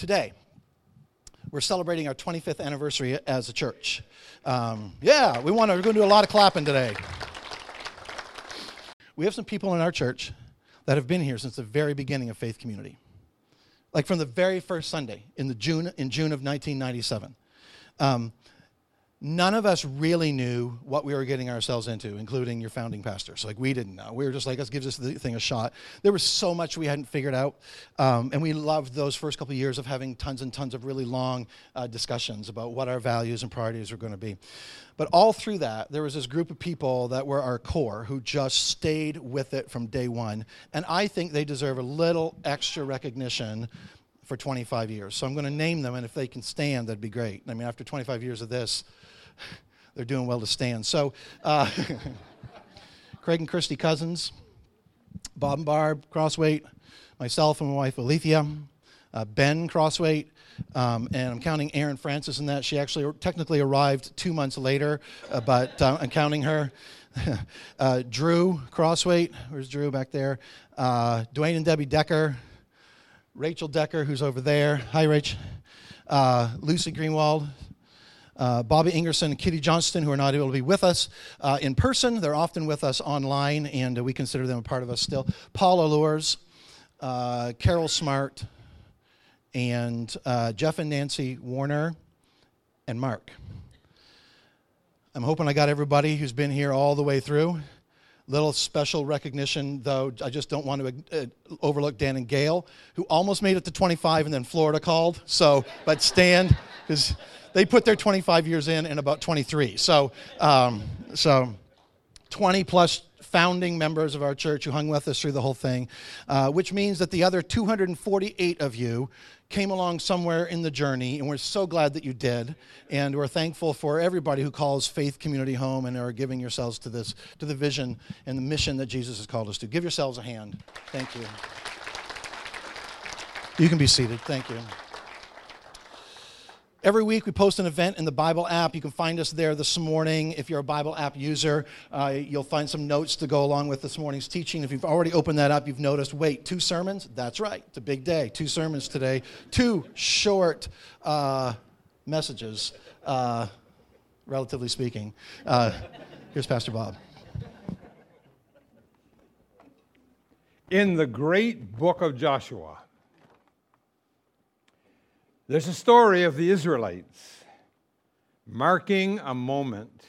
today, we're celebrating our 25th anniversary as a church. Um, yeah, we want to, we're going to do a lot of clapping today. We have some people in our church that have been here since the very beginning of Faith Community. Like from the very first Sunday in, the June, in June of 1997. Um, none of us really knew what we were getting ourselves into, including your founding pastors. Like, we didn't know. We were just like, let's give this thing a shot. There was so much we hadn't figured out. Um, and we loved those first couple of years of having tons and tons of really long uh, discussions about what our values and priorities were going to be. But all through that, there was this group of people that were our core who just stayed with it from day one. And I think they deserve a little extra recognition for 25 years. So I'm going to name them, and if they can stand, that'd be great. I mean, after 25 years of this, they're doing well to stand. So, uh, Craig and Christy Cousins, Bob and Barb Crosthwaite, myself and my wife Alethea, uh, Ben Crosthwaite, um, and I'm counting Aaron Francis in that. She actually technically arrived two months later, uh, but uh, I'm counting her. uh, Drew Crosthwaite, where's Drew back there? Uh, Dwayne and Debbie Decker, Rachel Decker, who's over there. Hi, Rach. Uh, Lucy Greenwald, uh, Bobby Ingerson and Kitty Johnston, who are not able to be with us uh, in person. They're often with us online, and uh, we consider them a part of us still. Paul Allures, uh, Carol Smart, and uh, Jeff and Nancy Warner, and Mark. I'm hoping I got everybody who's been here all the way through. Little special recognition, though, I just don't want to uh, overlook Dan and Gail, who almost made it to 25 and then Florida called. So, but stand, because they put their 25 years in in about 23. So, um, so 20 plus founding members of our church who hung with us through the whole thing, uh, which means that the other 248 of you came along somewhere in the journey, and we're so glad that you did. And we're thankful for everybody who calls Faith Community home and are giving yourselves to this, to the vision and the mission that Jesus has called us to. Give yourselves a hand. Thank you. You can be seated. Thank you. Every week we post an event in the Bible app. You can find us there this morning. If you're a Bible app user, uh, you'll find some notes to go along with this morning's teaching. If you've already opened that up, you've noticed wait, two sermons? That's right, it's a big day. Two sermons today, two short uh, messages, uh, relatively speaking. Uh, here's Pastor Bob. In the great book of Joshua, there's a story of the Israelites marking a moment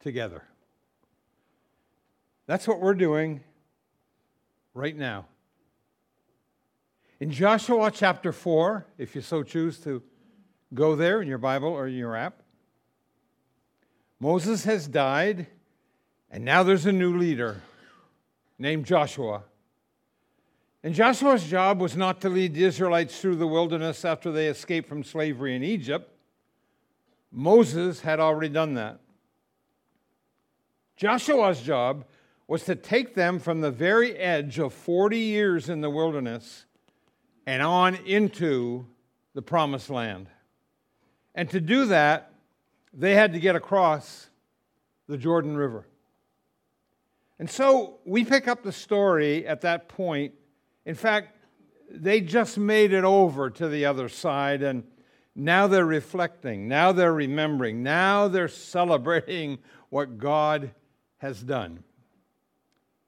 together. That's what we're doing right now. In Joshua chapter 4, if you so choose to go there in your Bible or in your app, Moses has died, and now there's a new leader named Joshua. And Joshua's job was not to lead the Israelites through the wilderness after they escaped from slavery in Egypt. Moses had already done that. Joshua's job was to take them from the very edge of 40 years in the wilderness and on into the promised land. And to do that, they had to get across the Jordan River. And so we pick up the story at that point in fact, they just made it over to the other side, and now they're reflecting, now they're remembering, now they're celebrating what God has done.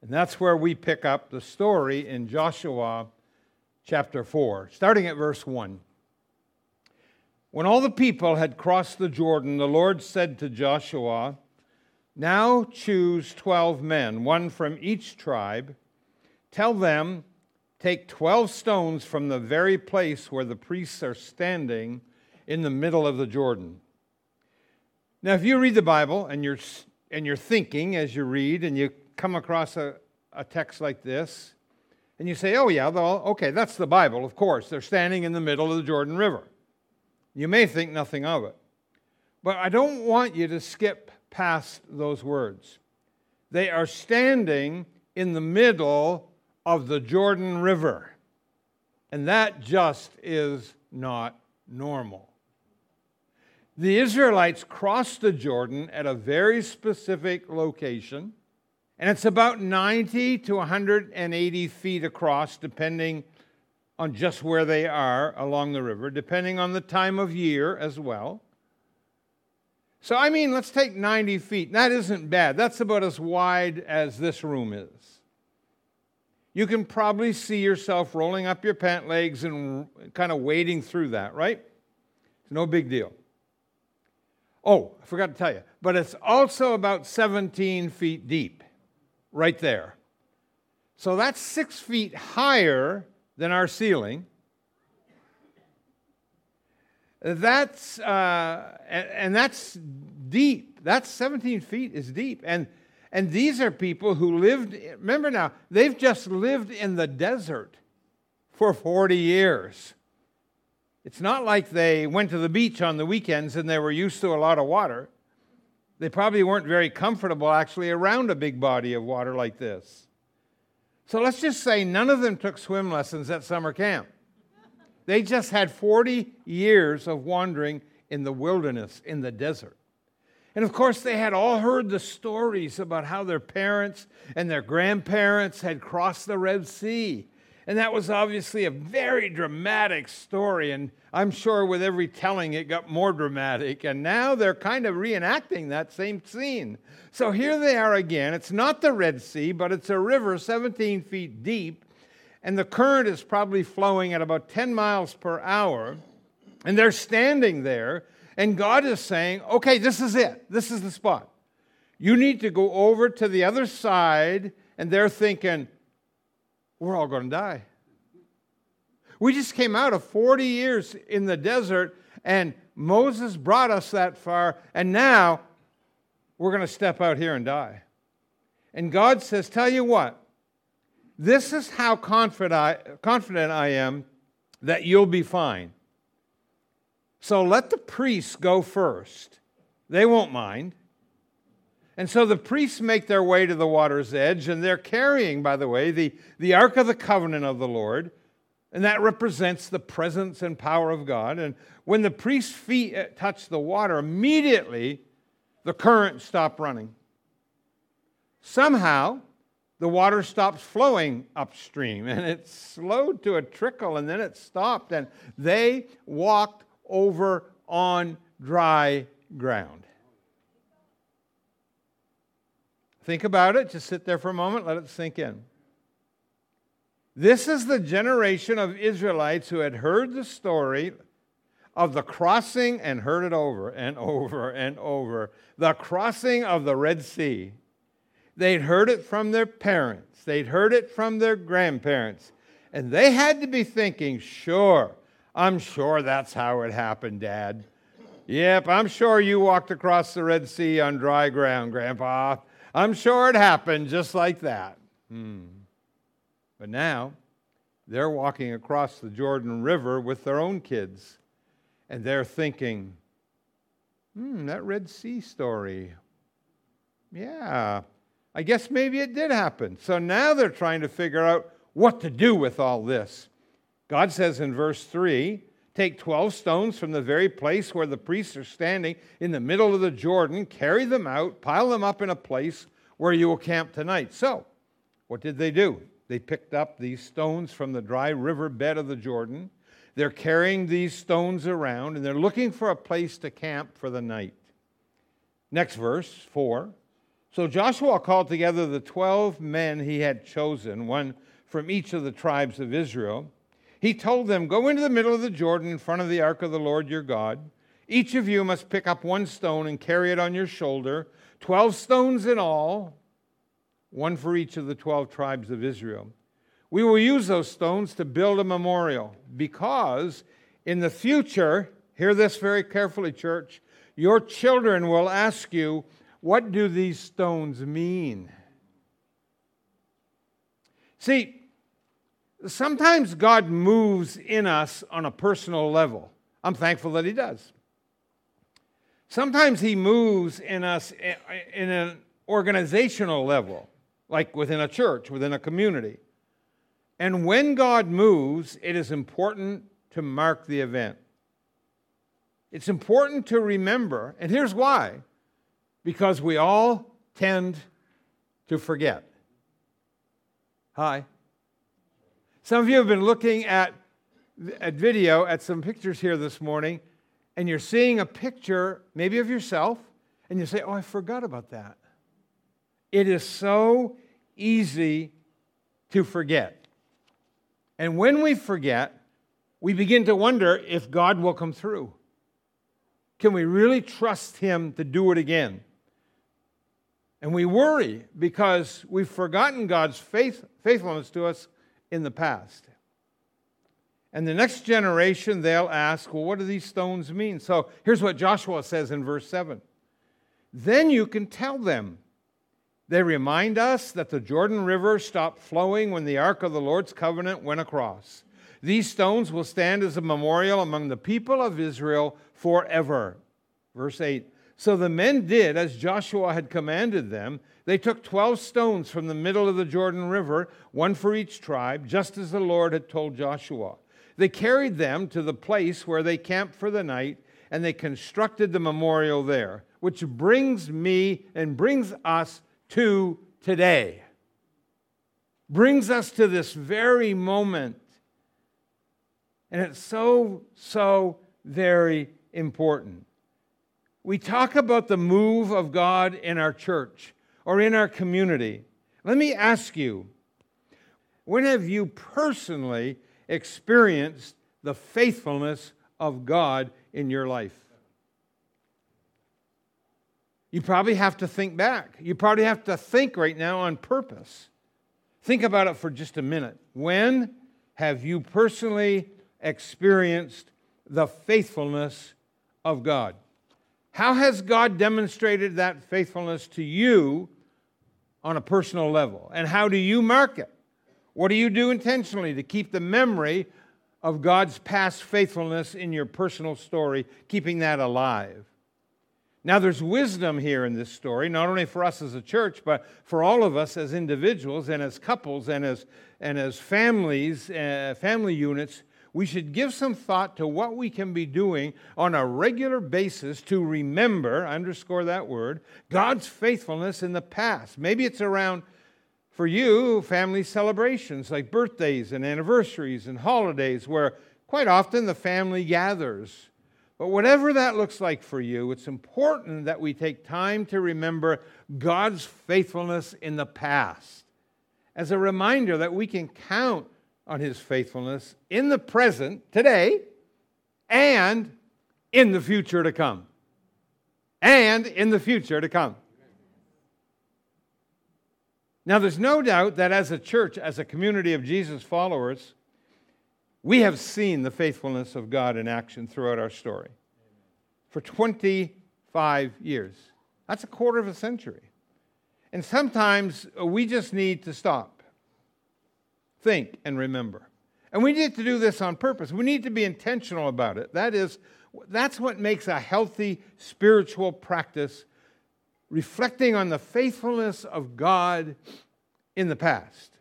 And that's where we pick up the story in Joshua chapter 4, starting at verse 1. When all the people had crossed the Jordan, the Lord said to Joshua, Now choose 12 men, one from each tribe. Tell them, Take 12 stones from the very place where the priests are standing in the middle of the Jordan. Now, if you read the Bible and you're, and you're thinking as you read and you come across a, a text like this, and you say, oh, yeah, well, okay, that's the Bible, of course. They're standing in the middle of the Jordan River. You may think nothing of it. But I don't want you to skip past those words. They are standing in the middle of the Jordan River. And that just is not normal. The Israelites crossed the Jordan at a very specific location, and it's about 90 to 180 feet across, depending on just where they are along the river, depending on the time of year as well. So, I mean, let's take 90 feet. That isn't bad. That's about as wide as this room is. You can probably see yourself rolling up your pant legs and kind of wading through that, right? It's no big deal. Oh, I forgot to tell you, but it's also about 17 feet deep, right there. So that's six feet higher than our ceiling. That's, uh, and, and that's deep. That's 17 feet is deep. And, and these are people who lived, remember now, they've just lived in the desert for 40 years. It's not like they went to the beach on the weekends and they were used to a lot of water. They probably weren't very comfortable actually around a big body of water like this. So let's just say none of them took swim lessons at summer camp. They just had 40 years of wandering in the wilderness, in the desert. And of course, they had all heard the stories about how their parents and their grandparents had crossed the Red Sea and that was obviously a very dramatic story. And I'm sure with every telling, it got more dramatic. And now they're kind of reenacting that same scene. So here they are again. It's not the Red Sea, but it's a river 17 feet deep. And the current is probably flowing at about 10 miles per hour. And they're standing there. And God is saying, okay, this is it. This is the spot. You need to go over to the other side. And they're thinking, we're all going to die. We just came out of 40 years in the desert, and Moses brought us that far, and now we're going to step out here and die. And God says, Tell you what, this is how confident I, confident I am that you'll be fine. So let the priests go first. They won't mind. And so the priests make their way to the water's edge, and they're carrying, by the way, the, the Ark of the Covenant of the Lord. And that represents the presence and power of God. And when the priest's feet uh, touch the water, immediately the current stopped running. Somehow, the water stops flowing upstream and it slowed to a trickle and then it stopped and they walked over on dry ground. Think about it. Just sit there for a moment. Let it sink in. This is the generation of Israelites who had heard the story of the crossing and heard it over and over and over. The crossing of the Red Sea. They'd heard it from their parents, they'd heard it from their grandparents. And they had to be thinking, sure, I'm sure that's how it happened, Dad. Yep, I'm sure you walked across the Red Sea on dry ground, Grandpa. I'm sure it happened just like that. Hmm. But now they're walking across the Jordan River with their own kids, and they're thinking, hmm, that Red Sea story. Yeah, I guess maybe it did happen. So now they're trying to figure out what to do with all this. God says in verse 3 Take 12 stones from the very place where the priests are standing in the middle of the Jordan, carry them out, pile them up in a place where you will camp tonight. So, what did they do? They picked up these stones from the dry river bed of the Jordan. They're carrying these stones around and they're looking for a place to camp for the night. Next verse, 4. So Joshua called together the 12 men he had chosen, one from each of the tribes of Israel he told them, Go into the middle of the Jordan in front of the ark of the Lord your God. Each of you must pick up one stone and carry it on your shoulder, 12 stones in all, one for each of the 12 tribes of Israel. We will use those stones to build a memorial because in the future, hear this very carefully, church, your children will ask you, What do these stones mean? See, sometimes God moves in us on a personal level. I'm thankful that He does. Sometimes He moves in us in an organizational level, like within a church, within a community. And when God moves, it is important to mark the event. It's important to remember, and here's why because we all tend to forget. Hi. Some of you have been looking at at video at some pictures here this morning, and you're seeing a picture, maybe of yourself, and you say, Oh, I forgot about that. It is so easy to forget. And when we forget, we begin to wonder if God will come through. Can we really trust Him to do it again? And we worry because we've forgotten God's faith, faithfulness to us in the past. And the next generation, they'll ask, well, what do these stones mean? So here's what Joshua says in verse 7 Then you can tell them. They remind us that the Jordan River stopped flowing when the Ark of the Lord's covenant went across. These stones will stand as a memorial among the people of Israel forever. Verse 8 So the men did as Joshua had commanded them. They took 12 stones from the middle of the Jordan River, one for each tribe, just as the Lord had told Joshua. They carried them to the place where they camped for the night, and they constructed the memorial there, which brings me and brings us to today. Brings us to this very moment. And it's so, so very important. We talk about the move of God in our church or in our community. Let me ask you when have you personally experienced the faithfulness of God in your life? You probably have to think back. You probably have to think right now on purpose. Think about it for just a minute. When have you personally experienced the faithfulness of God? How has God demonstrated that faithfulness to you on a personal level? And how do you mark it? What do you do intentionally to keep the memory of God's past faithfulness in your personal story, keeping that alive? Now, there's wisdom here in this story, not only for us as a church, but for all of us as individuals and as couples and as, and as families, uh, family units. We should give some thought to what we can be doing on a regular basis to remember, underscore that word, God's faithfulness in the past. Maybe it's around for you, family celebrations like birthdays and anniversaries and holidays, where quite often the family gathers. But whatever that looks like for you, it's important that we take time to remember God's faithfulness in the past as a reminder that we can count on His faithfulness in the present, today, and in the future to come. And in the future to come. Now, there's no doubt that as a church, as a community of Jesus followers, we have seen the faithfulness of God in action throughout our story for 25 years. That's a quarter of a century. And sometimes we just need to stop, think, and remember. And we need to do this on purpose. We need to be intentional about it. That is, that's what makes a healthy spiritual practice reflecting on the faithfulness of God in the past.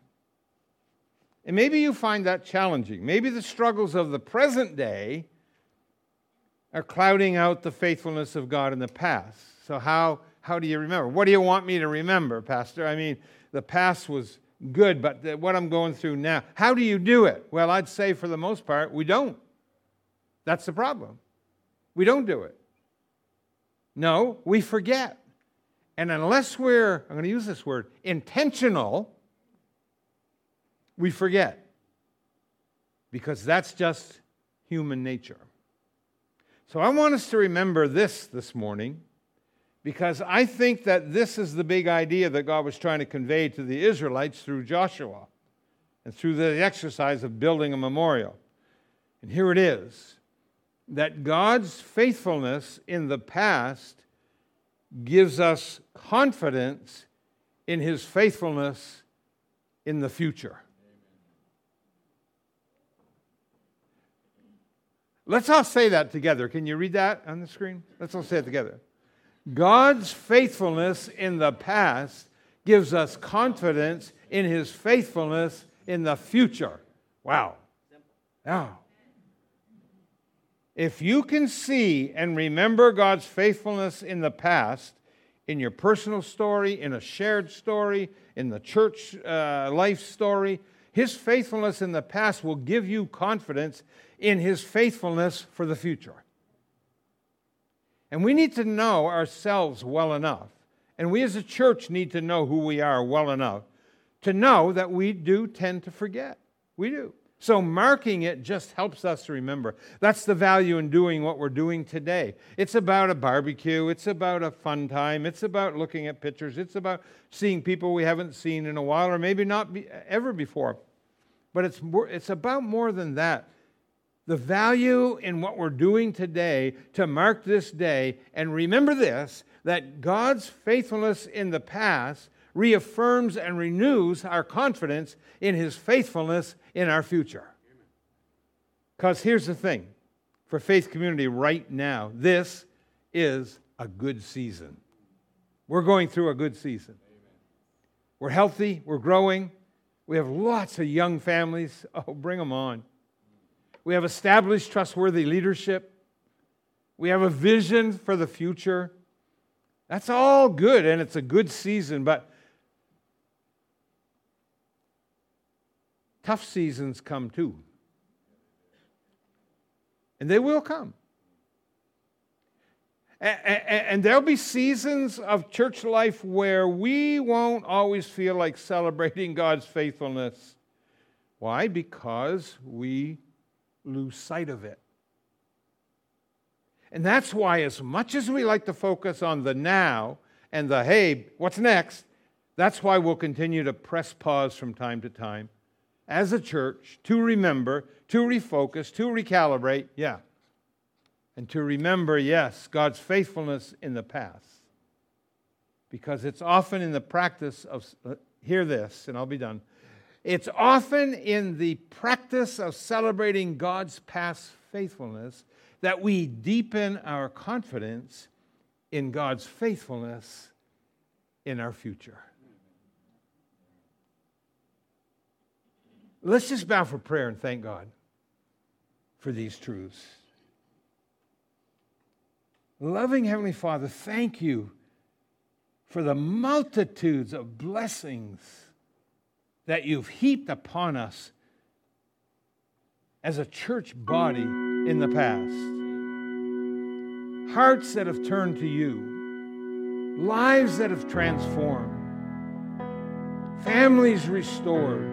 And maybe you find that challenging. Maybe the struggles of the present day are clouding out the faithfulness of God in the past. So, how, how do you remember? What do you want me to remember, Pastor? I mean, the past was good, but what I'm going through now, how do you do it? Well, I'd say for the most part, we don't. That's the problem. We don't do it. No, we forget. And unless we're, I'm going to use this word, intentional, we forget. Because that's just human nature. So I want us to remember this this morning because I think that this is the big idea that God was trying to convey to the Israelites through Joshua and through the exercise of building a memorial. And here it is that God's faithfulness in the past gives us confidence in his faithfulness in the future. Let's all say that together. Can you read that on the screen? Let's all say it together. God's faithfulness in the past gives us confidence in his faithfulness in the future. Wow. Now, If you can see and remember God's faithfulness in the past, in your personal story, in a shared story, in the church uh, life story, His faithfulness in the past will give you confidence in His faithfulness for the future. And we need to know ourselves well enough, and we as a church need to know who we are well enough to know that we do tend to forget. We do. So, marking it just helps us remember. That's the value in doing what we're doing today. It's about a barbecue, it's about a fun time, it's about looking at pictures, it's about seeing people we haven't seen in a while or maybe not be, ever before. But it's, more, it's about more than that. The value in what we're doing today to mark this day, and remember this that God's faithfulness in the past reaffirms and renews our confidence in his faithfulness in our future. Because here's the thing for faith community right now, this is a good season. We're going through a good season. We're healthy, we're growing, we have lots of young families. Oh, bring them on. We have established trustworthy leadership. We have a vision for the future. That's all good, and it's a good season, but tough seasons come too. And they will come. And there'll be seasons of church life where we won't always feel like celebrating God's faithfulness. Why? Because we lose sight of it. And that's why, as much as we like to focus on the now and the hey, what's next, that's why we'll continue to press pause from time to time as a church to remember, to refocus, to recalibrate, yeah, and to remember, yes, God's faithfulness in the past. Because it's often in the practice of, uh, hear this, and I'll be done. It's often in the practice of celebrating God's past faithfulness that we deepen our confidence in God's faithfulness in our future. Let's just bow for prayer and thank God for these truths. Loving Heavenly Father, thank you for the multitudes of blessings that you've heaped upon us as a church body in the past. Hearts that have turned to you, lives that have transformed, families restored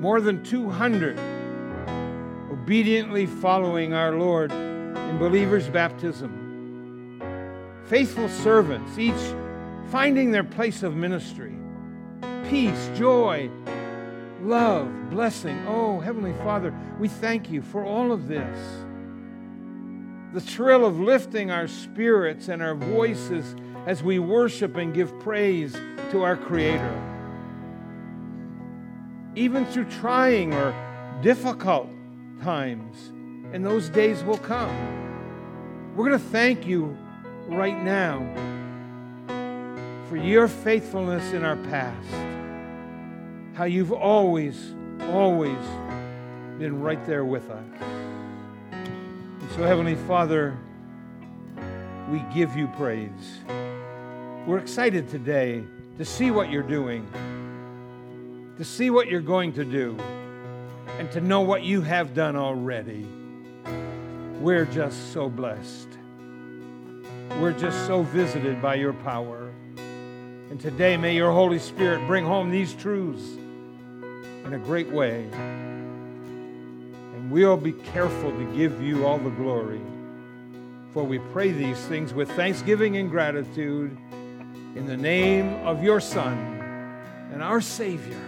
more than 200 obediently following our Lord in believers' baptism. Faithful servants, each finding their place of ministry. Peace, joy, love, blessing. Oh, Heavenly Father, we thank you for all of this. The thrill of lifting our spirits and our voices as we worship and give praise to our Creator even through trying or difficult times. And those days will come. We're going to thank you right now for your faithfulness in our past. How you've always, always been right there with us. And so, Heavenly Father, we give you praise. We're excited today to see what you're doing to see what you're going to do, and to know what you have done already. We're just so blessed. We're just so visited by your power. And today, may your Holy Spirit bring home these truths in a great way. And we'll be careful to give you all the glory. For we pray these things with thanksgiving and gratitude in the name of your Son and our Savior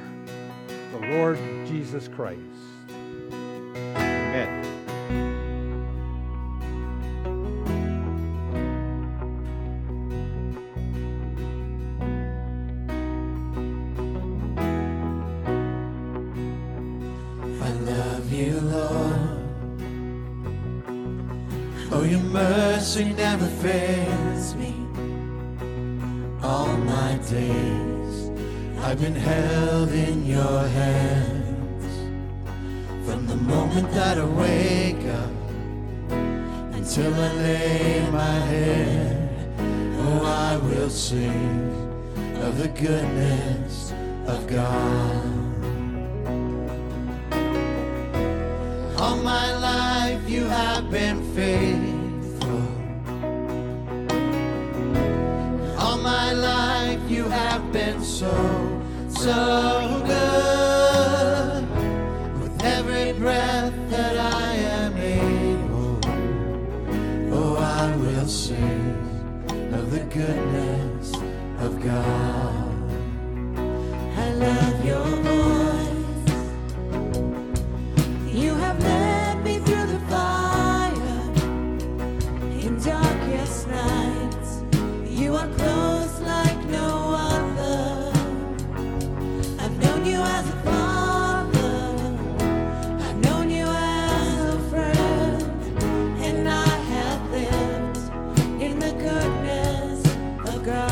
the Lord Jesus Christ. Mercy never fails me all my days. I've been held in your hands from the moment that I wake up until I lay my head. Oh, I will sing of the goodness of God. So, God.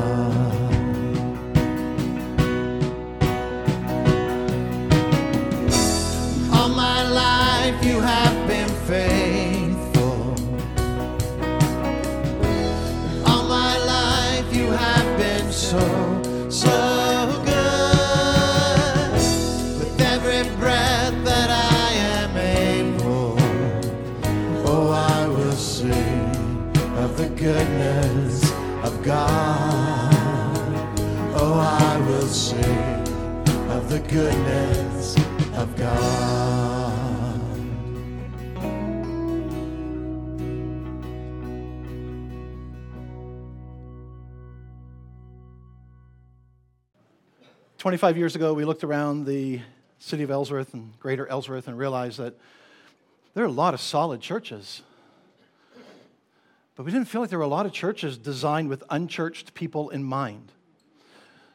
Goodness of God. 25 years ago, we looked around the city of Ellsworth and greater Ellsworth and realized that there are a lot of solid churches. But we didn't feel like there were a lot of churches designed with unchurched people in mind.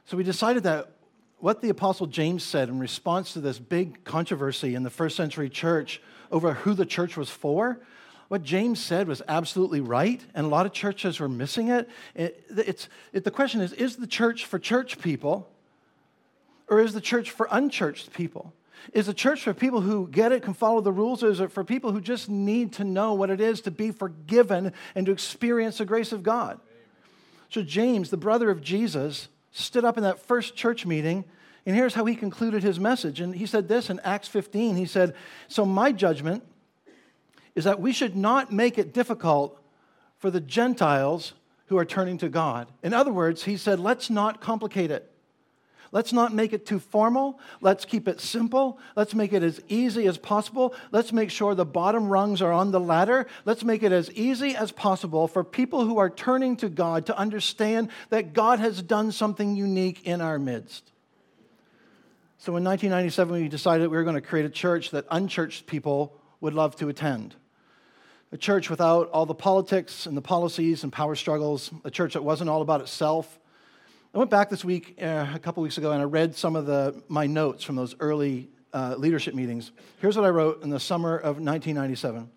So we decided that what the Apostle James said in response to this big controversy in the first century church over who the church was for, what James said was absolutely right, and a lot of churches were missing it. It- it's, it, the question is is the church for church people, or is the church for unchurched people? Is the church for people who get it, can follow the rules, or is it for people who just need to know what it is to be forgiven and to experience the grace of God? So, James, the brother of Jesus, stood up in that first church meeting, and here's how he concluded his message. And he said this in Acts 15 He said, So, my judgment is that we should not make it difficult for the Gentiles who are turning to God. In other words, he said, Let's not complicate it. Let's not make it too formal. Let's keep it simple. Let's make it as easy as possible. Let's make sure the bottom rungs are on the ladder. Let's make it as easy as possible for people who are turning to God to understand that God has done something unique in our midst. So in 1997, we decided we were going to create a church that unchurched people would love to attend. a church without all the politics and the policies and power struggles, a church that wasn't all about itself. I went back this week, uh, a couple weeks ago, and I read some of the, my notes from those early uh, leadership meetings. Here's what I wrote in the summer of 1997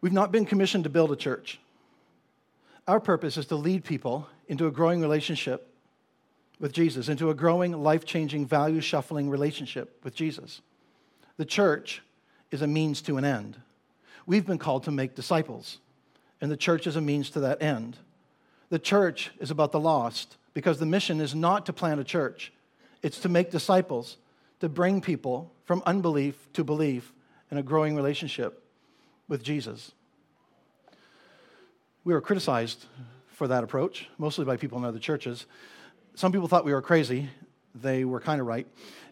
We've not been commissioned to build a church. Our purpose is to lead people into a growing relationship with Jesus, into a growing, life changing, value shuffling relationship with Jesus. The church is a means to an end. We've been called to make disciples, and the church is a means to that end. The church is about the lost because the mission is not to plant a church, it's to make disciples, to bring people from unbelief to belief in a growing relationship with Jesus. We were criticized for that approach, mostly by people in other churches. Some people thought we were crazy. They were kind of right.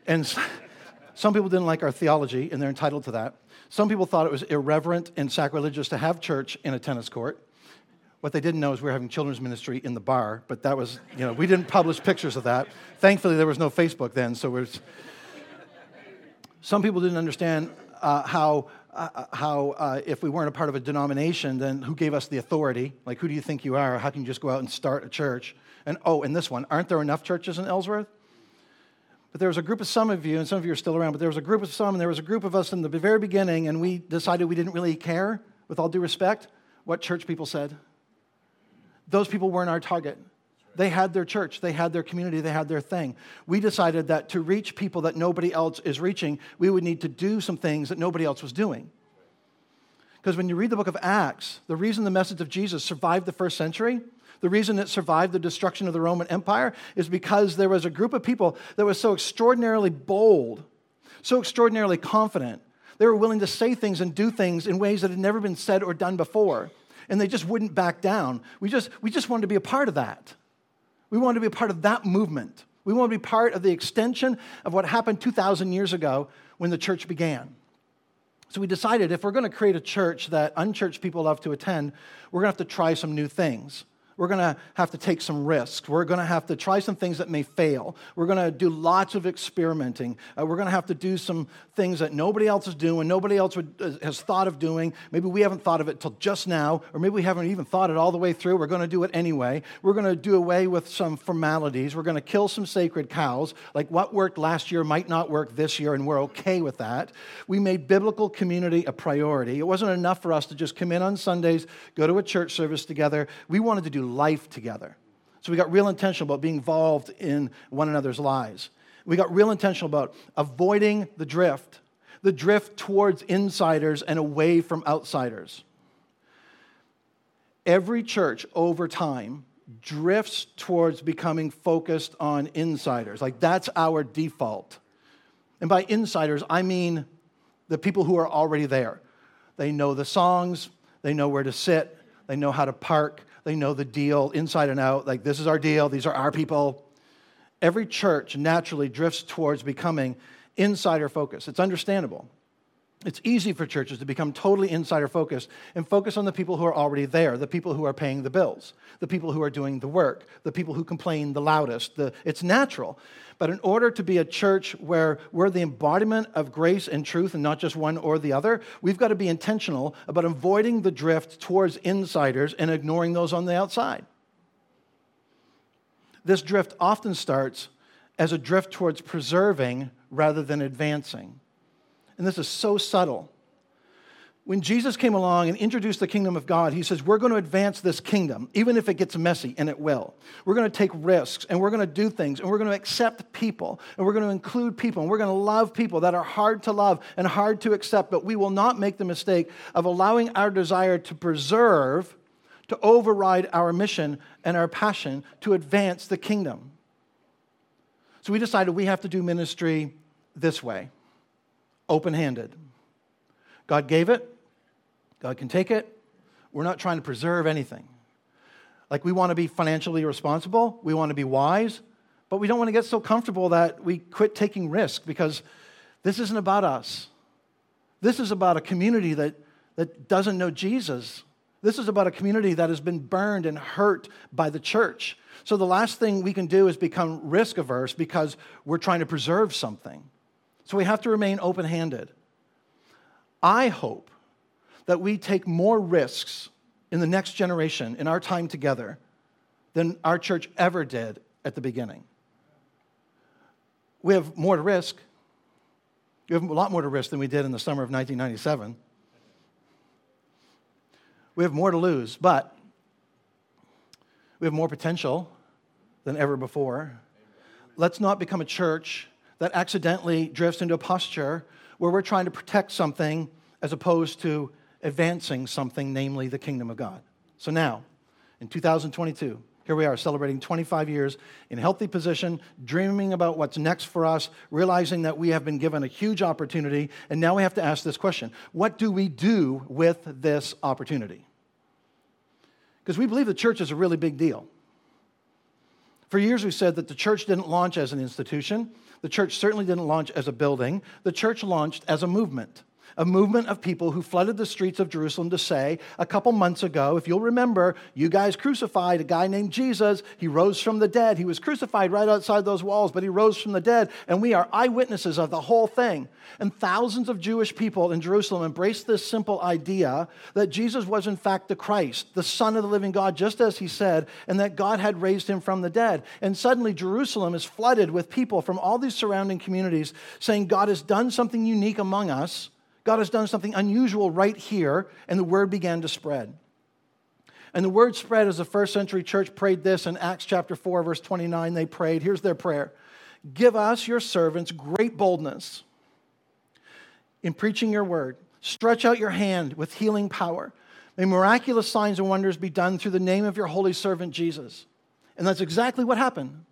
And some people didn't like our theology, and they're entitled to that. Some people thought it was irreverent and sacrilegious to have church in a tennis court. What they didn't know is we were having children's ministry in the bar, but that was, you know, we didn't publish pictures of that. Thankfully, there was no Facebook then, so we're. Some people didn't understand uh, how, uh, how uh, if we weren't a part of a denomination, then who gave us the authority? Like, who do you think you are? How can you just go out and start a church? And oh, and this one, aren't there enough churches in Ellsworth? But there was a group of some of you, and some of you are still around, but there was a group of some, and there was a group of us in the very beginning, and we decided we didn't really care, with all due respect, what church people said. Those people weren't our target. They had their church, they had their community, they had their thing. We decided that to reach people that nobody else is reaching, we would need to do some things that nobody else was doing. Because when you read the book of Acts, the reason the message of Jesus survived the first century, the reason it survived the destruction of the Roman Empire, is because there was a group of people that was so extraordinarily bold, so extraordinarily confident. They were willing to say things and do things in ways that had never been said or done before. And they just wouldn't back down. We just, we just wanted to be a part of that. We wanted to be a part of that movement. We wanted to be part of the extension of what happened 2,000 years ago when the church began. So we decided if we're going to create a church that unchurched people love to attend, we're going to have to try some new things. We're going to have to take some risks. We're going to have to try some things that may fail. We're going to do lots of experimenting. Uh, we're going to have to do some things that nobody else is doing, nobody else would, uh, has thought of doing. Maybe we haven't thought of it till just now, or maybe we haven't even thought it all the way through. We're going to do it anyway. We're going to do away with some formalities. We're going to kill some sacred cows. Like what worked last year might not work this year, and we're okay with that. We made biblical community a priority. It wasn't enough for us to just come in on Sundays, go to a church service together. We wanted to do life together. So we got real intentional about being involved in one another's lives. We got real intentional about avoiding the drift, the drift towards insiders and away from outsiders. Every church over time drifts towards becoming focused on insiders. Like that's our default. And by insiders, I mean the people who are already there. They know the songs, they know where to sit, they know how to park, they know the deal inside and out. Like, this is our deal, these are our people. Every church naturally drifts towards becoming insider focused. It's understandable. It's easy for churches to become totally insider focused and focus on the people who are already there, the people who are paying the bills, the people who are doing the work, the people who complain the loudest. The, it's natural. But in order to be a church where we're the embodiment of grace and truth and not just one or the other, we've got to be intentional about avoiding the drift towards insiders and ignoring those on the outside. This drift often starts as a drift towards preserving rather than advancing. And this is so subtle. When Jesus came along and introduced the kingdom of God, he says, We're going to advance this kingdom, even if it gets messy, and it will. We're going to take risks, and we're going to do things, and we're going to accept people, and we're going to include people, and we're going to love people that are hard to love and hard to accept, but we will not make the mistake of allowing our desire to preserve to override our mission and our passion to advance the kingdom. So we decided we have to do ministry this way open handed. God gave it, God can take it. We're not trying to preserve anything. Like we want to be financially responsible, we want to be wise, but we don't want to get so comfortable that we quit taking risk because this isn't about us. This is about a community that, that doesn't know Jesus. This is about a community that has been burned and hurt by the church. So the last thing we can do is become risk averse because we're trying to preserve something. So we have to remain open handed. I hope that we take more risks in the next generation, in our time together, than our church ever did at the beginning. We have more to risk. We have a lot more to risk than we did in the summer of 1997. We have more to lose, but we have more potential than ever before. Let's not become a church that accidentally drifts into a posture where we're trying to protect something as opposed to advancing something, namely the kingdom of God. So now, in 2022, here we are celebrating 25 years in healthy position, dreaming about what's next for us, realizing that we have been given a huge opportunity, and now we have to ask this question What do we do with this opportunity? Because we believe the church is a really big deal. For years, we said that the church didn't launch as an institution. The church certainly didn't launch as a building. The church launched as a movement a movement of people who flooded the streets of Jerusalem to say, a couple months ago, if you'll remember, you guys crucified a guy named Jesus. He rose from the dead. He was crucified right outside those walls, but he rose from the dead, and we are eyewitnesses of the whole thing. And thousands of Jewish people in Jerusalem embraced this simple idea that Jesus was, in fact, the Christ, the Son of the living God, just as he said, and that God had raised him from the dead. And suddenly, Jerusalem is flooded with people from all these surrounding communities saying, God has done something unique among us God has done something unusual right here, and the word began to spread. And the word spread as the first century church prayed this in Acts chapter 4, verse 29. They prayed, here's their prayer Give us, your servants, great boldness in preaching your word. Stretch out your hand with healing power. May miraculous signs and wonders be done through the name of your holy servant Jesus. And that's exactly what happened.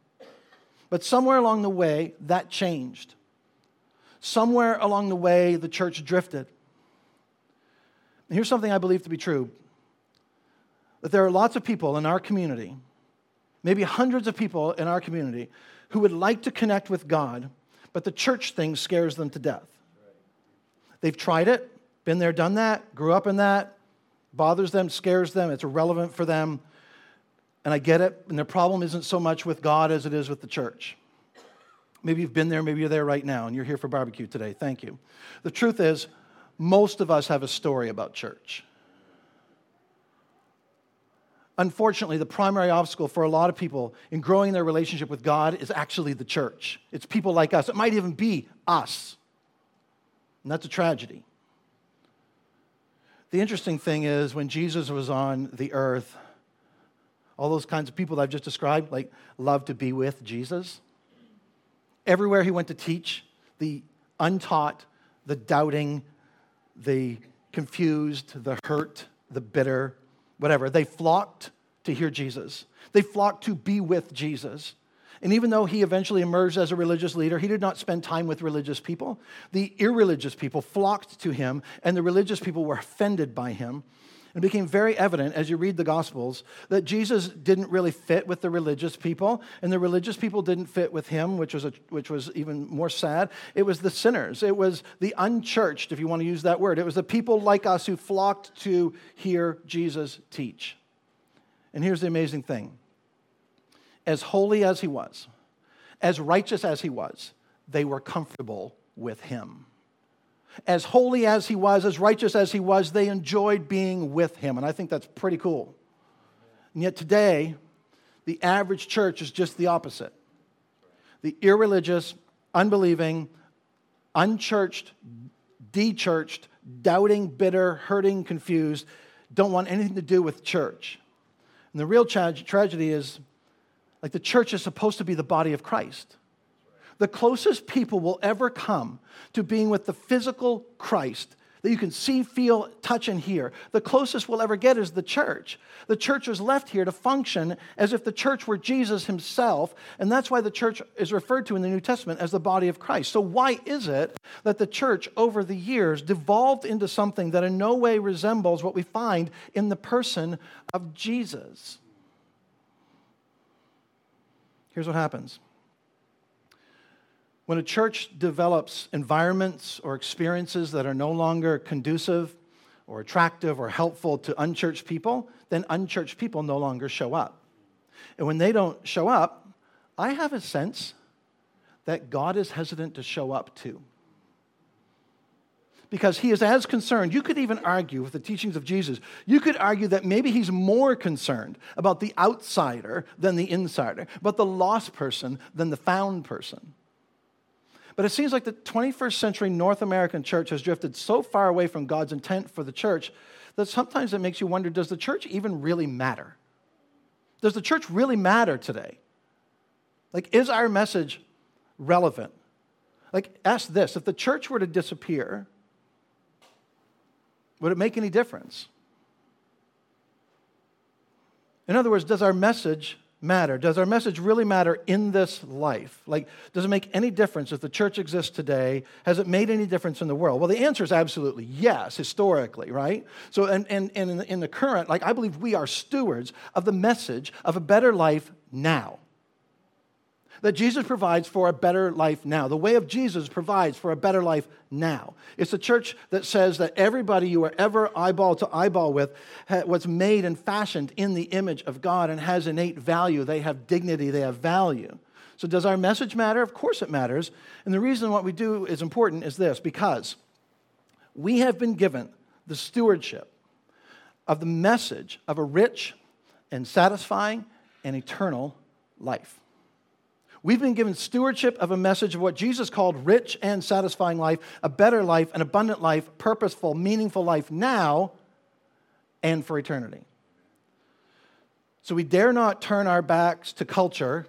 But somewhere along the way, that changed somewhere along the way, the church drifted. And here's something I believe to be true that there are lots of people in our community, maybe hundreds of people in our community, who would like to connect with God, but the church thing scares them to death. They've tried it, been there, done that, grew up in that, bothers them, scares them, it's irrelevant for them. And I get it, and their problem isn't so much with God as it is with the church. Maybe you've been there, maybe you're there right now, and you're here for barbecue today. Thank you. The truth is, most of us have a story about church. Unfortunately, the primary obstacle for a lot of people in growing their relationship with God is actually the church. It's people like us. It might even be us. And that's a tragedy. The interesting thing is, when Jesus was on the earth, all those kinds of people that I've just described, like, love to be with Jesus. Everywhere he went to teach, the untaught, the doubting, the confused, the hurt, the bitter, whatever, they flocked to hear Jesus. They flocked to be with Jesus. And even though he eventually emerged as a religious leader, he did not spend time with religious people. The irreligious people flocked to him, and the religious people were offended by him. It became very evident as you read the Gospels that Jesus didn't really fit with the religious people, and the religious people didn't fit with him, which was, a, which was even more sad. It was the sinners, it was the unchurched, if you want to use that word. It was the people like us who flocked to hear Jesus teach. And here's the amazing thing as holy as he was, as righteous as he was, they were comfortable with him. As holy as he was, as righteous as he was, they enjoyed being with him. And I think that's pretty cool. And yet today, the average church is just the opposite. The irreligious, unbelieving, unchurched, dechurched, doubting, bitter, hurting, confused, don't want anything to do with church. And the real tra- tragedy is like the church is supposed to be the body of Christ. The closest people will ever come to being with the physical Christ that you can see, feel, touch, and hear, the closest we'll ever get is the church. The church was left here to function as if the church were Jesus himself, and that's why the church is referred to in the New Testament as the body of Christ. So, why is it that the church over the years devolved into something that in no way resembles what we find in the person of Jesus? Here's what happens when a church develops environments or experiences that are no longer conducive or attractive or helpful to unchurched people, then unchurched people no longer show up. And when they don't show up, I have a sense that God is hesitant to show up too. because he is as concerned. You could even argue with the teachings of Jesus, you could argue that maybe he's more concerned about the outsider than the insider, but the lost person than the found person. But it seems like the 21st century North American church has drifted so far away from God's intent for the church that sometimes it makes you wonder does the church even really matter? Does the church really matter today? Like, is our message relevant? Like, ask this if the church were to disappear, would it make any difference? In other words, does our message matter? Does our message really matter in this life? Like, does it make any difference if the church exists today? Has it made any difference in the world? Well, the answer is absolutely yes, historically, right? So, and, and, and in, the, current, like, I believe we are stewards of the message of a better life now that Jesus provides for a better life now. The way of Jesus provides for a better life now. It's a church that says that everybody you are ever eyeball to eyeball with was made and fashioned in the image of God and has innate value. They have dignity, they have value. So, does our message matter? Of course, it matters. And the reason what we do is important is this because we have been given the stewardship of the message of a rich and satisfying and eternal life. We've been given stewardship of a message of what Jesus called rich and satisfying life, a better life, an abundant life, purposeful, meaningful life now and for eternity. So we dare not turn our backs to culture.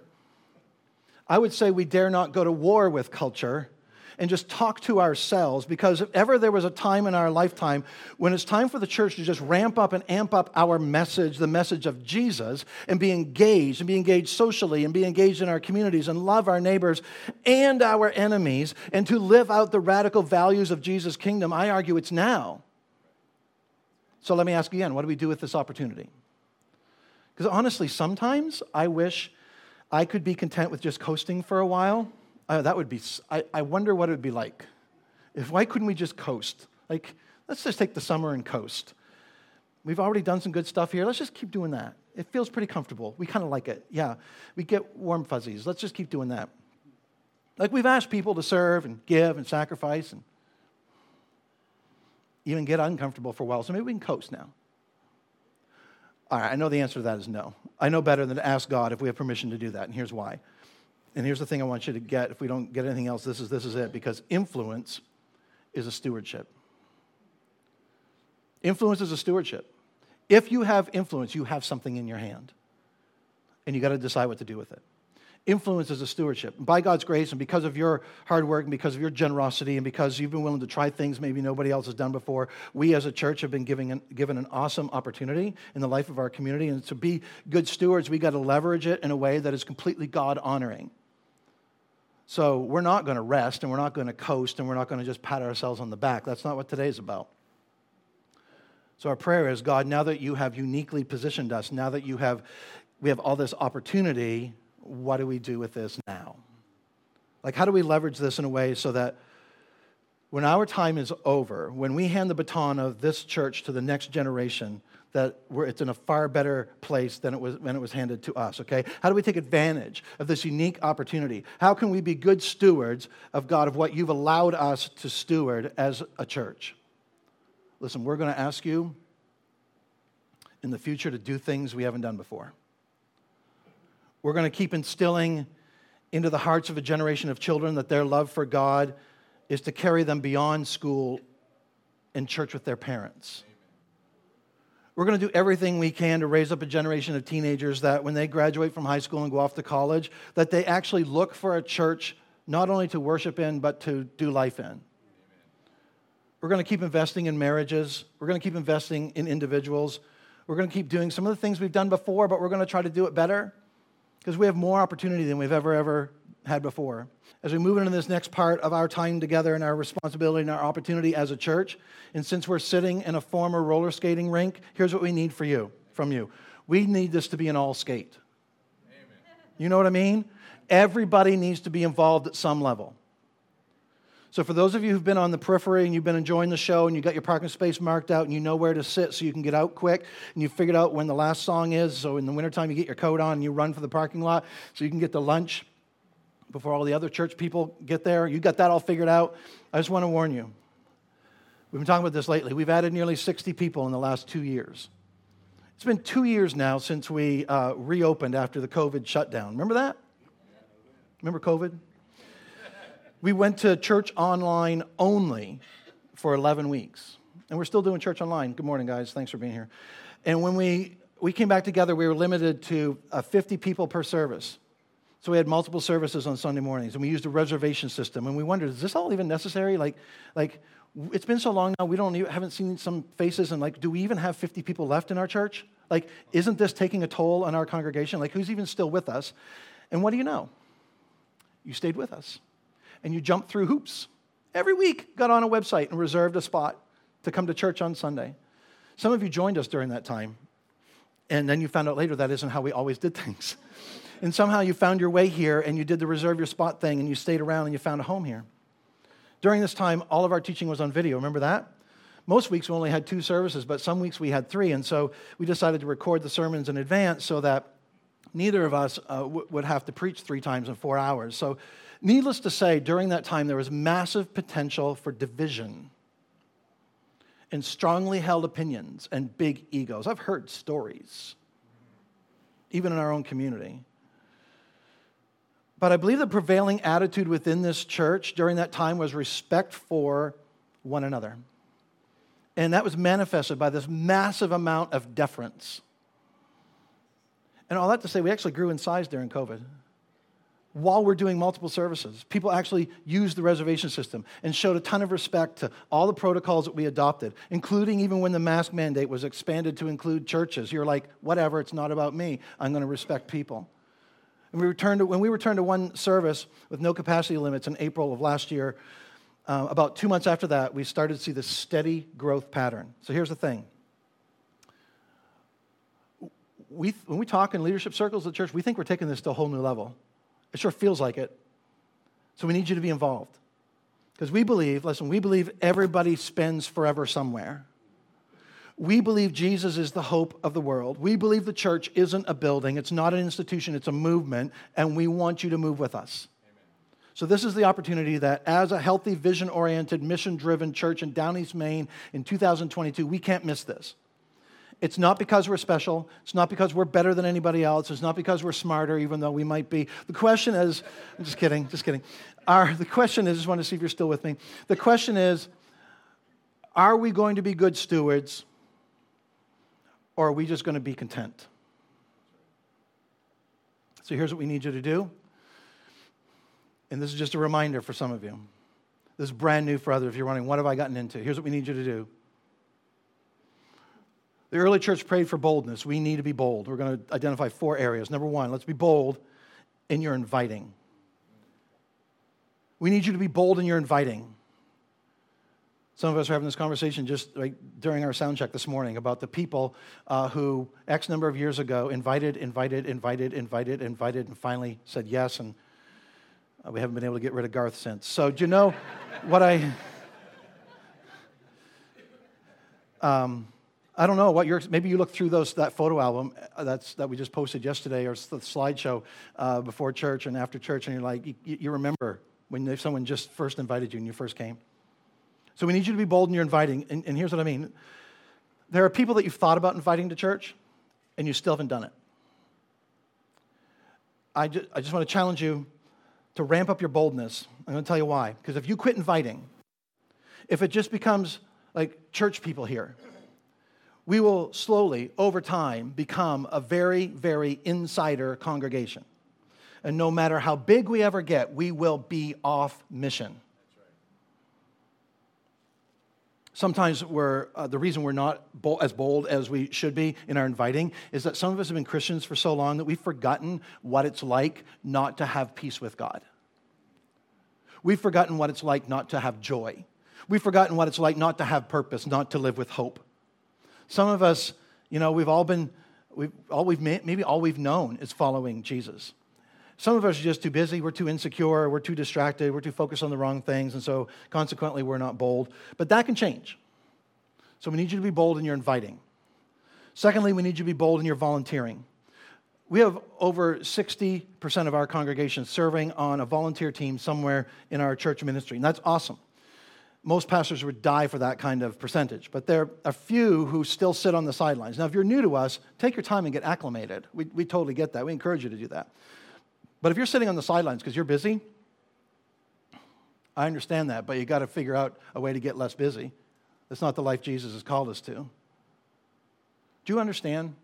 I would say we dare not go to war with culture and just talk to ourselves because if ever there was a time in our lifetime when it's time for the church to just ramp up and amp up our message, the message of Jesus, and be engaged, and be engaged socially, and be engaged in our communities, and love our neighbors and our enemies, and to live out the radical values of Jesus' kingdom, I argue it's now. So let me ask again what do we do with this opportunity? Because honestly, sometimes I wish I could be content with just coasting for a while that would be, I, I wonder what it would be like. If, why couldn't we just coast? Like, let's just take the summer and coast. We've already done some good stuff here. Let's just keep doing that. It feels pretty comfortable. We kind of like it. Yeah, we get warm fuzzies. Let's just keep doing that. Like we've asked people to serve and give and sacrifice and even get uncomfortable for a while. So maybe we can coast now. All right, I know the answer to that is no. I know better than to ask God if we have permission to do that, and here's why. And here's the thing I want you to get if we don't get anything else, this is, this is it because influence is a stewardship. Influence is a stewardship. If you have influence, you have something in your hand. And you got to decide what to do with it. Influence is a stewardship. By God's grace, and because of your hard work, and because of your generosity, and because you've been willing to try things maybe nobody else has done before, we as a church have been an, given an awesome opportunity in the life of our community. And to be good stewards, we got to leverage it in a way that is completely God honoring. So we're not going to rest and we're not going to coast and we're not going to just pat ourselves on the back. That's not what today's about. So our prayer is God, now that you have uniquely positioned us, now that you have we have all this opportunity, what do we do with this now? Like how do we leverage this in a way so that when our time is over, when we hand the baton of this church to the next generation, that it's in a far better place than it was when it was handed to us, okay? How do we take advantage of this unique opportunity? How can we be good stewards of God, of what you've allowed us to steward as a church? Listen, we're going to ask you in the future to do things we haven't done before. We're going to keep instilling into the hearts of a generation of children that their love for God is to carry them beyond school and church with their parents. We're going to do everything we can to raise up a generation of teenagers that when they graduate from high school and go off to college, that they actually look for a church not only to worship in, but to do life in. We're going to keep investing in marriages. We're going to keep investing in individuals. We're going to keep doing some of the things we've done before, but we're going to try to do it better because we have more opportunity than we've ever, ever had before. As we move into this next part of our time together and our responsibility and our opportunity as a church, and since we're sitting in a former roller skating rink, here's what we need for you, from you. We need this to be an all skate. Amen. You know what I mean? Everybody needs to be involved at some level. So, for those of you who've been on the periphery and you've been enjoying the show and you got your parking space marked out and you know where to sit so you can get out quick and you figured out when the last song is, so in the wintertime you get your coat on and you run for the parking lot so you can get to lunch before all the other church people get there. You got that all figured out. I just want to warn you We've been talking about this lately. We've added nearly 60 people in the last two years. It's been two years now since we uh, reopened after the COVID shutdown. Remember that? Remember COVID? We went to church online only for 11 weeks. And we're still doing church online. Good morning, guys. Thanks for being here. And when we, we came back together, we were limited to uh, 50 people per service. So we had multiple services on Sunday mornings, and we used a reservation system. And we wondered, is this all even necessary? Like, like it's been so long now, we don't even, haven't seen some faces, and like, do we even have 50 people left in our church? Like, isn't this taking a toll on our congregation? Like, who's even still with us? And what do you know? You stayed with us, and you jumped through hoops. Every week, got on a website and reserved a spot to come to church on Sunday. Some of you joined us during that time, and then you found out later that isn't how we always did things. And somehow you found your way here and you did the reserve your spot thing and you stayed around and you found a home here. During this time, all of our teaching was on video. Remember that? Most weeks we only had two services, but some weeks we had three. And so we decided to record the sermons in advance so that neither of us uh, w- would have to preach three times in four hours. So, needless to say, during that time, there was massive potential for division and strongly held opinions and big egos. I've heard stories, even in our own community. But I believe the prevailing attitude within this church during that time was respect for one another. And that was manifested by this massive amount of deference. And all that to say, we actually grew in size during COVID. While we're doing multiple services, people actually used the reservation system and showed a ton of respect to all the protocols that we adopted, including even when the mask mandate was expanded to include churches. You're like, whatever, it's not about me. I'm going to respect people. And we returned to, when we returned to one service with no capacity limits in April of last year, uh, about two months after that, we started to see this steady growth pattern. So here's the thing. We, when we talk in leadership circles of the church, we think we're taking this to a whole new level. It sure feels like it. So we need you to be involved. Because we believe, listen, we believe everybody spends forever somewhere. We believe Jesus is the hope of the world. We believe the church isn't a building, it's not an institution, it's a movement, and we want you to move with us. So, this is the opportunity that, as a healthy, vision oriented, mission driven church in Down East Maine in 2022, we can't miss this. It's not because we're special. It's not because we're better than anybody else. It's not because we're smarter, even though we might be. The question is I'm just kidding, just kidding. Our, the question is, I just want to see if you're still with me. The question is, are we going to be good stewards or are we just going to be content? So here's what we need you to do. And this is just a reminder for some of you. This is brand new for others. If you're wondering, what have I gotten into? Here's what we need you to do. The early church prayed for boldness. We need to be bold. We're going to identify four areas. Number one, let's be bold in your inviting. We need you to be bold in your inviting. Some of us are having this conversation just like during our sound check this morning about the people uh, who X number of years ago invited, invited, invited, invited, invited, and finally said yes. And uh, we haven't been able to get rid of Garth since. So, do you know what I. Um, I don't know what you're. Maybe you look through those that photo album uh, that's that we just posted yesterday, or the slideshow uh, before church and after church, and you're like, you, you remember when someone just first invited you and you first came. So we need you to be bold in your inviting. And, and here's what I mean there are people that you've thought about inviting to church, and you still haven't done it. I just, I just want to challenge you to ramp up your boldness. I'm going to tell you why. Because if you quit inviting, if it just becomes like church people here, we will slowly, over time, become a very, very insider congregation. And no matter how big we ever get, we will be off mission. Sometimes we're, uh, the reason we're not bold, as bold as we should be in our inviting is that some of us have been Christians for so long that we've forgotten what it's like not to have peace with God. We've forgotten what it's like not to have joy. We've forgotten what it's like not to have purpose, not to live with hope. Some of us, you know, we've all been, we've, all we've, maybe all we've known is following Jesus. Some of us are just too busy, we're too insecure, we're too distracted, we're too focused on the wrong things, and so consequently we're not bold. But that can change. So we need you to be bold in your inviting. Secondly, we need you to be bold in your volunteering. We have over 60% of our congregation serving on a volunteer team somewhere in our church ministry, and that's awesome. most pastors would die for that kind of percentage, but there are a few who still sit on the sidelines. Now, if you're new to us, take your time and get acclimated. We, we totally get that. We encourage you to do that. But if you're sitting on the sidelines because you're busy, I understand that, but you got to figure out a way to get less busy. That's not the life Jesus has called us to. Do you understand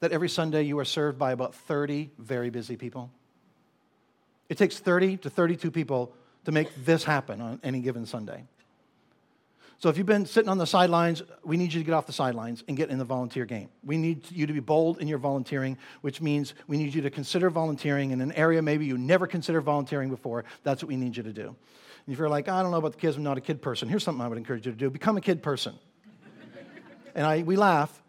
that every Sunday you are served by about 30 very busy people? It takes 30 to 32 people to make this happen on any given Sunday. So if you've been sitting on the sidelines, we need you to get off the sidelines and get in the volunteer game. We need you to be bold in your volunteering, which means we need you to consider volunteering in an area maybe you never considered volunteering before. That's what we need you to do. And if you're like, I don't know about the kids, I'm not a kid person, here's something I would encourage you to do become a kid person. and I, we laugh.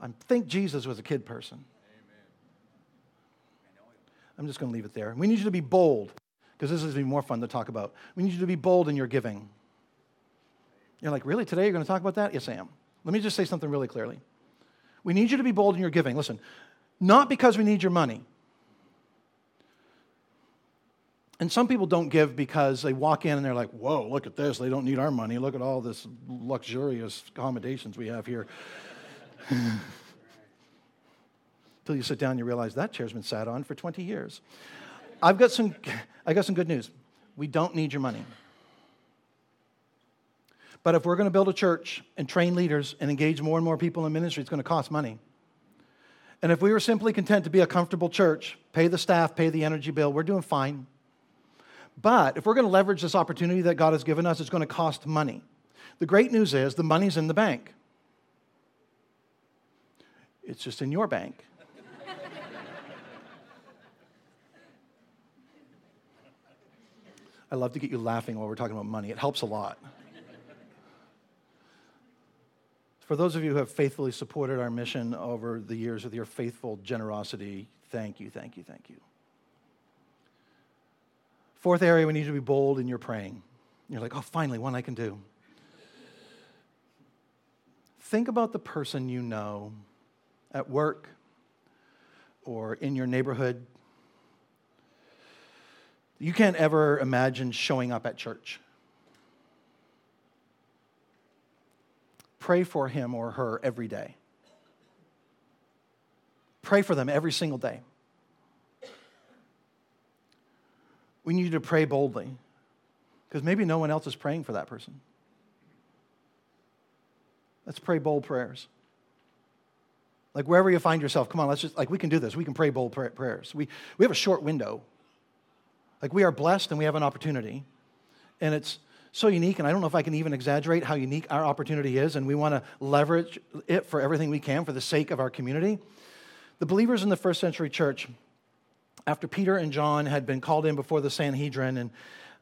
I think Jesus was a kid person. I'm just going to leave it there. We need you to be bold because this is be more fun to talk about. We need you to be bold in your giving. You're like, really? Today you're going to talk about that? Yes, I am. Let me just say something really clearly. We need you to be bold in your giving. Listen, not because we need your money. And some people don't give because they walk in and they're like, whoa, look at this. They don't need our money. Look at all this luxurious accommodations we have here. Until you sit down and you realize that chair's been sat on for 20 years. I've got some, I got some good news. We don't need your money. But if we're going to build a church and train leaders and engage more and more people in ministry, it's going to cost money. And if we were simply content to be a comfortable church, pay the staff, pay the energy bill, we're doing fine. But if we're going to leverage this opportunity that God has given us, it's going to cost money. The great news is the money's in the bank. It's just in your bank. I love to get you laughing while we're talking about money. It helps a lot. For those of you who have faithfully supported our mission over the years with your faithful generosity, thank you, thank you, thank you. Fourth area, we need to be bold in your praying. You're like, oh, finally, one I can do. Think about the person you know at work or in your neighborhood you can't ever imagine showing up at church. Pray for him or her every day. Pray for them every single day. We need you to pray boldly because maybe no one else is praying for that person. Let's pray bold prayers. Like wherever you find yourself, come on, let's just, like, we can do this. We can pray bold prayers. We, we have a short window like we are blessed and we have an opportunity. And it's so unique, and I don't know if I can even exaggerate how unique our opportunity is, and we want to leverage it for everything we can for the sake of our community. The believers in the first century church, after Peter and John had been called in before the Sanhedrin and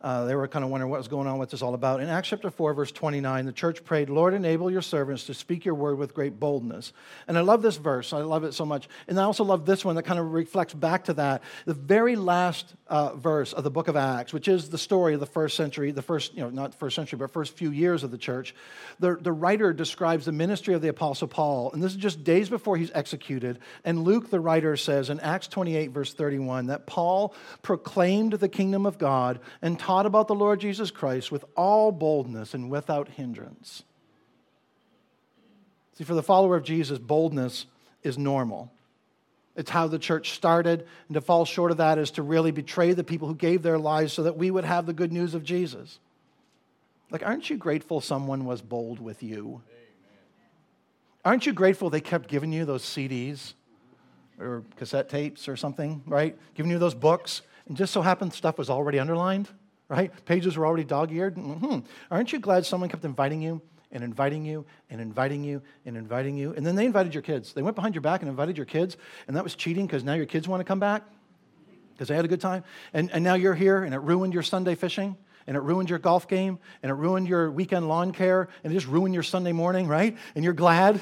uh, they were kind of wondering what was going on, what this all about. In Acts chapter 4, verse 29, the church prayed, Lord, enable your servants to speak your word with great boldness. And I love this verse. I love it so much. And I also love this one that kind of reflects back to that. The very last uh, verse of the book of Acts, which is the story of the first century, the first, you know, not first century, but first few years of the church. The, the writer describes the ministry of the Apostle Paul. And this is just days before he's executed. And Luke, the writer, says in Acts 28, verse 31, that Paul proclaimed the kingdom of God and taught about the Lord Jesus Christ with all boldness and without hindrance. See, for the follower of Jesus, boldness is normal. It's how the church started, and to fall short of that is to really betray the people who gave their lives so that we would have the good news of Jesus. Like, aren't you grateful someone was bold with you? Aren't you grateful they kept giving you those CDs or cassette tapes or something, right? Giving you those books, and just so happened stuff was already underlined? Right? Pages were already dog eared. Mm-hmm. Aren't you glad someone kept inviting you and inviting you and inviting you and inviting you? And then they invited your kids. They went behind your back and invited your kids, and that was cheating because now your kids want to come back because they had a good time. And, and now you're here, and it ruined your Sunday fishing. And it ruined your golf game, and it ruined your weekend lawn care, and it just ruined your Sunday morning, right? And you're glad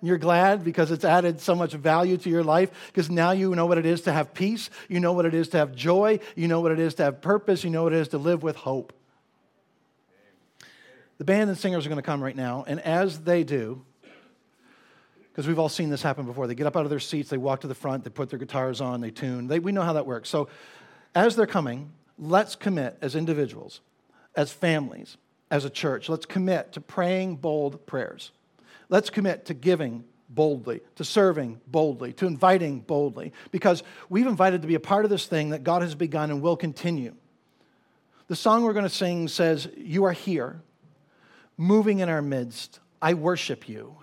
you're glad because it's added so much value to your life because now you know what it is to have peace. You know what it is to have joy. You know what it is to have purpose. You know what it is to live with hope. The band and singers are going to come right now, and as they do, because we've all seen this happen before, they get up out of their seats, they walk to the front, they put their guitars on, they tune. They, we know how that works. So as they're coming, let's commit as individuals, as families, as a church, let's commit to praying bold prayers. Let's commit to giving boldly, to serving boldly, to inviting boldly, because we've invited to be a part of this thing that God has begun and will continue. The song we're going to sing says, You are here, moving in our midst. I worship you.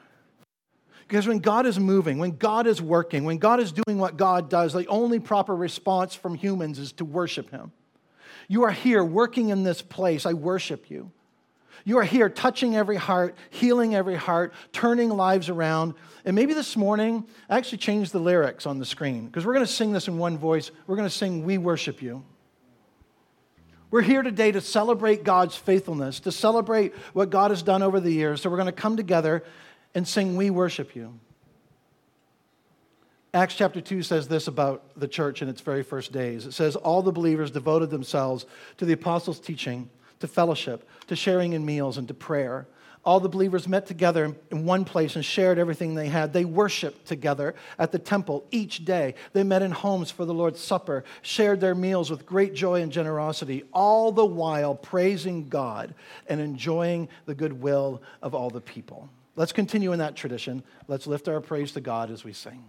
Because when God is moving, when God is working, when God is doing what God does, the only proper response from humans is to worship Him. You are here working in this place. I worship you. You are here touching every heart, healing every heart, turning lives around. And maybe this morning, I actually changed the lyrics on the screen because we're going to sing this in one voice. We're going to sing, We Worship You. We're here today to celebrate God's faithfulness, to celebrate what God has done over the years. So we're going to come together and sing, We Worship You. Acts chapter 2 says this about the church in its very first days. It says, All the believers devoted themselves to the apostles' teaching, to fellowship, to sharing in meals, and to prayer. All the believers met together in one place and shared everything they had. They worshiped together at the temple each day. They met in homes for the Lord's Supper, shared their meals with great joy and generosity, all the while praising God and enjoying the goodwill of all the people. Let's continue in that tradition. Let's lift our praise to God as we sing.